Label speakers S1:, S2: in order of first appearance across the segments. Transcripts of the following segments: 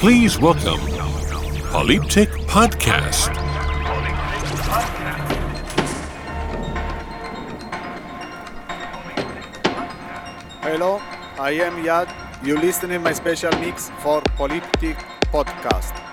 S1: Please welcome Polyptych Podcast.
S2: Hello, I am Yad. You listening my special mix for Polyptych Podcast.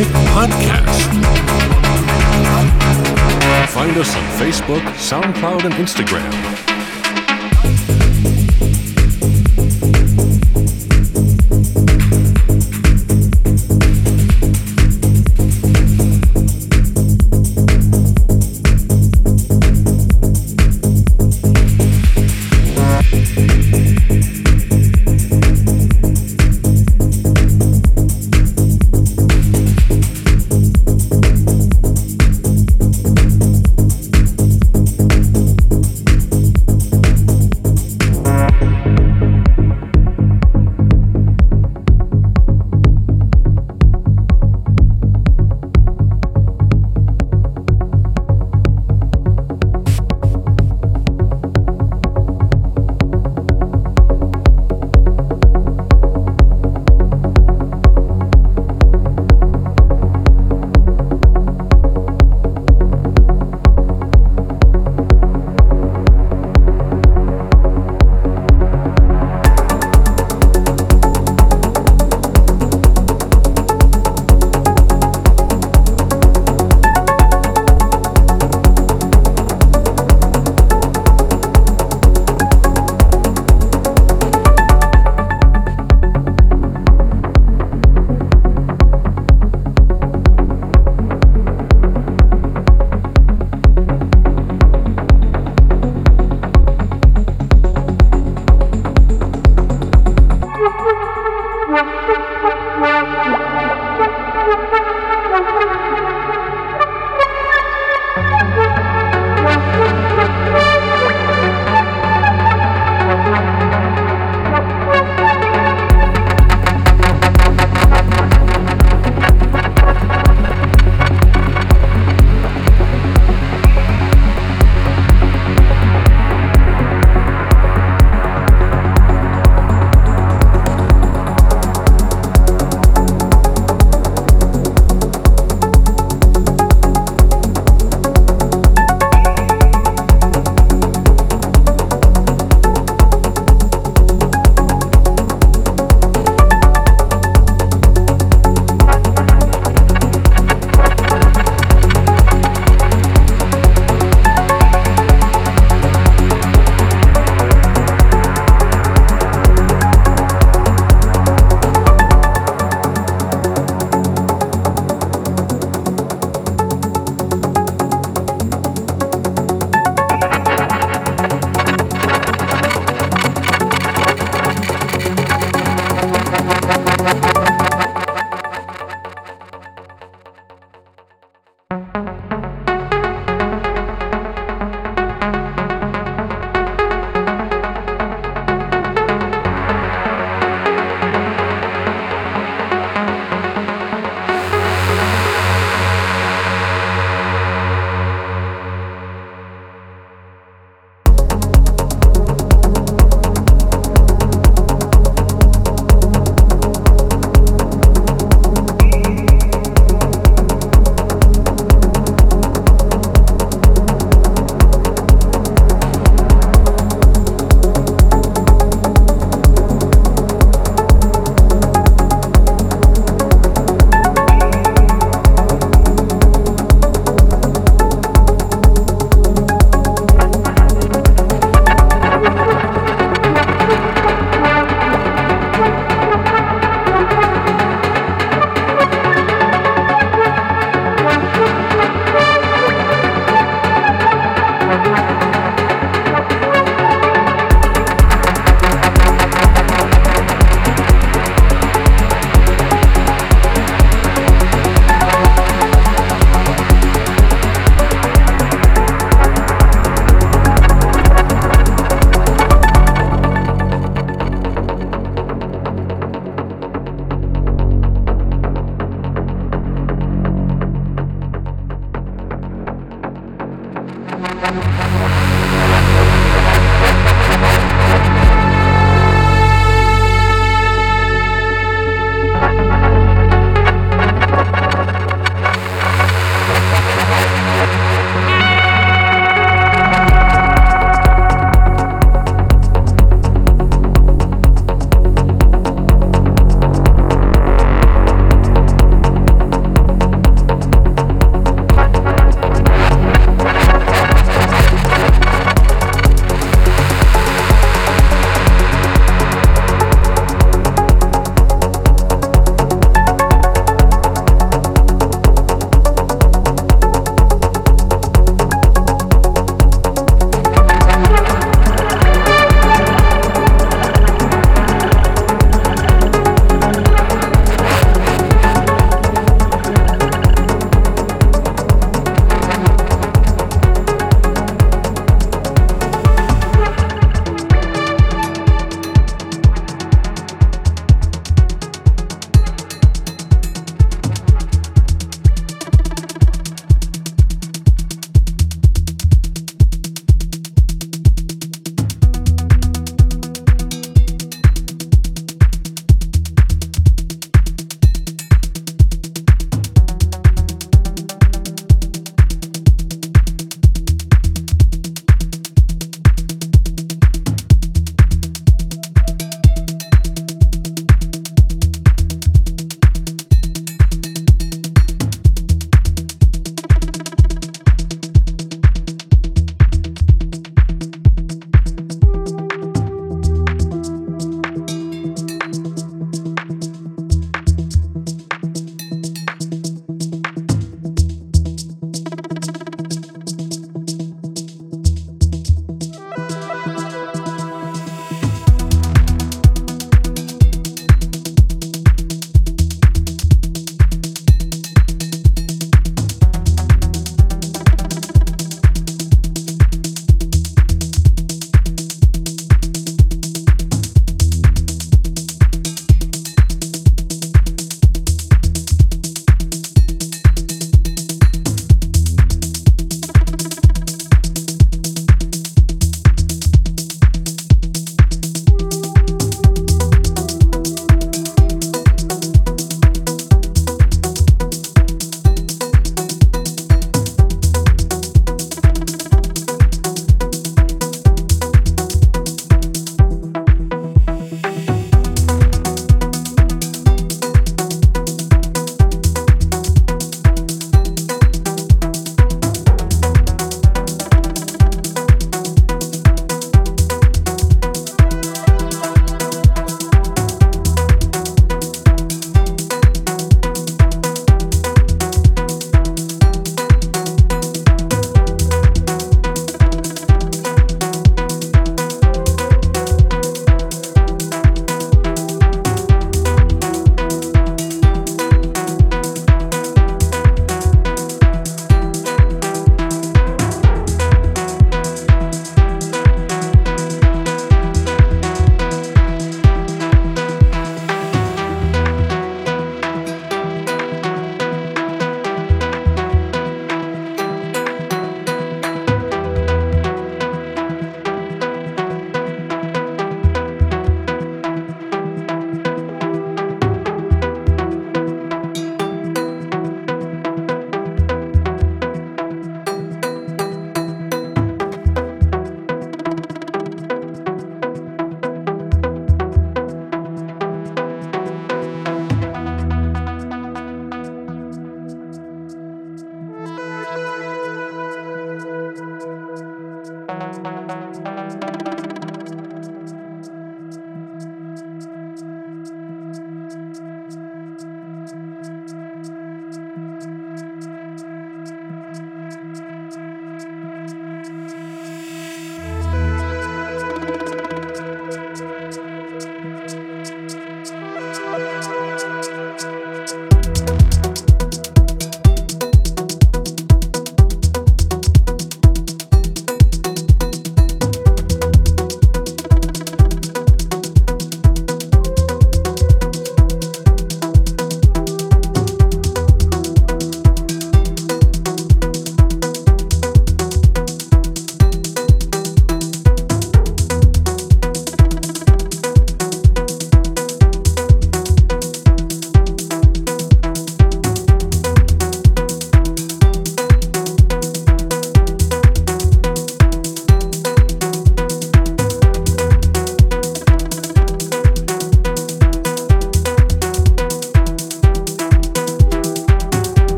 S1: Music Podcast. Find us on Facebook, SoundCloud, and Instagram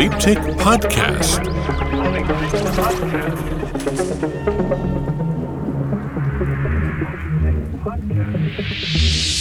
S1: Polyptych Podcast. Podcast.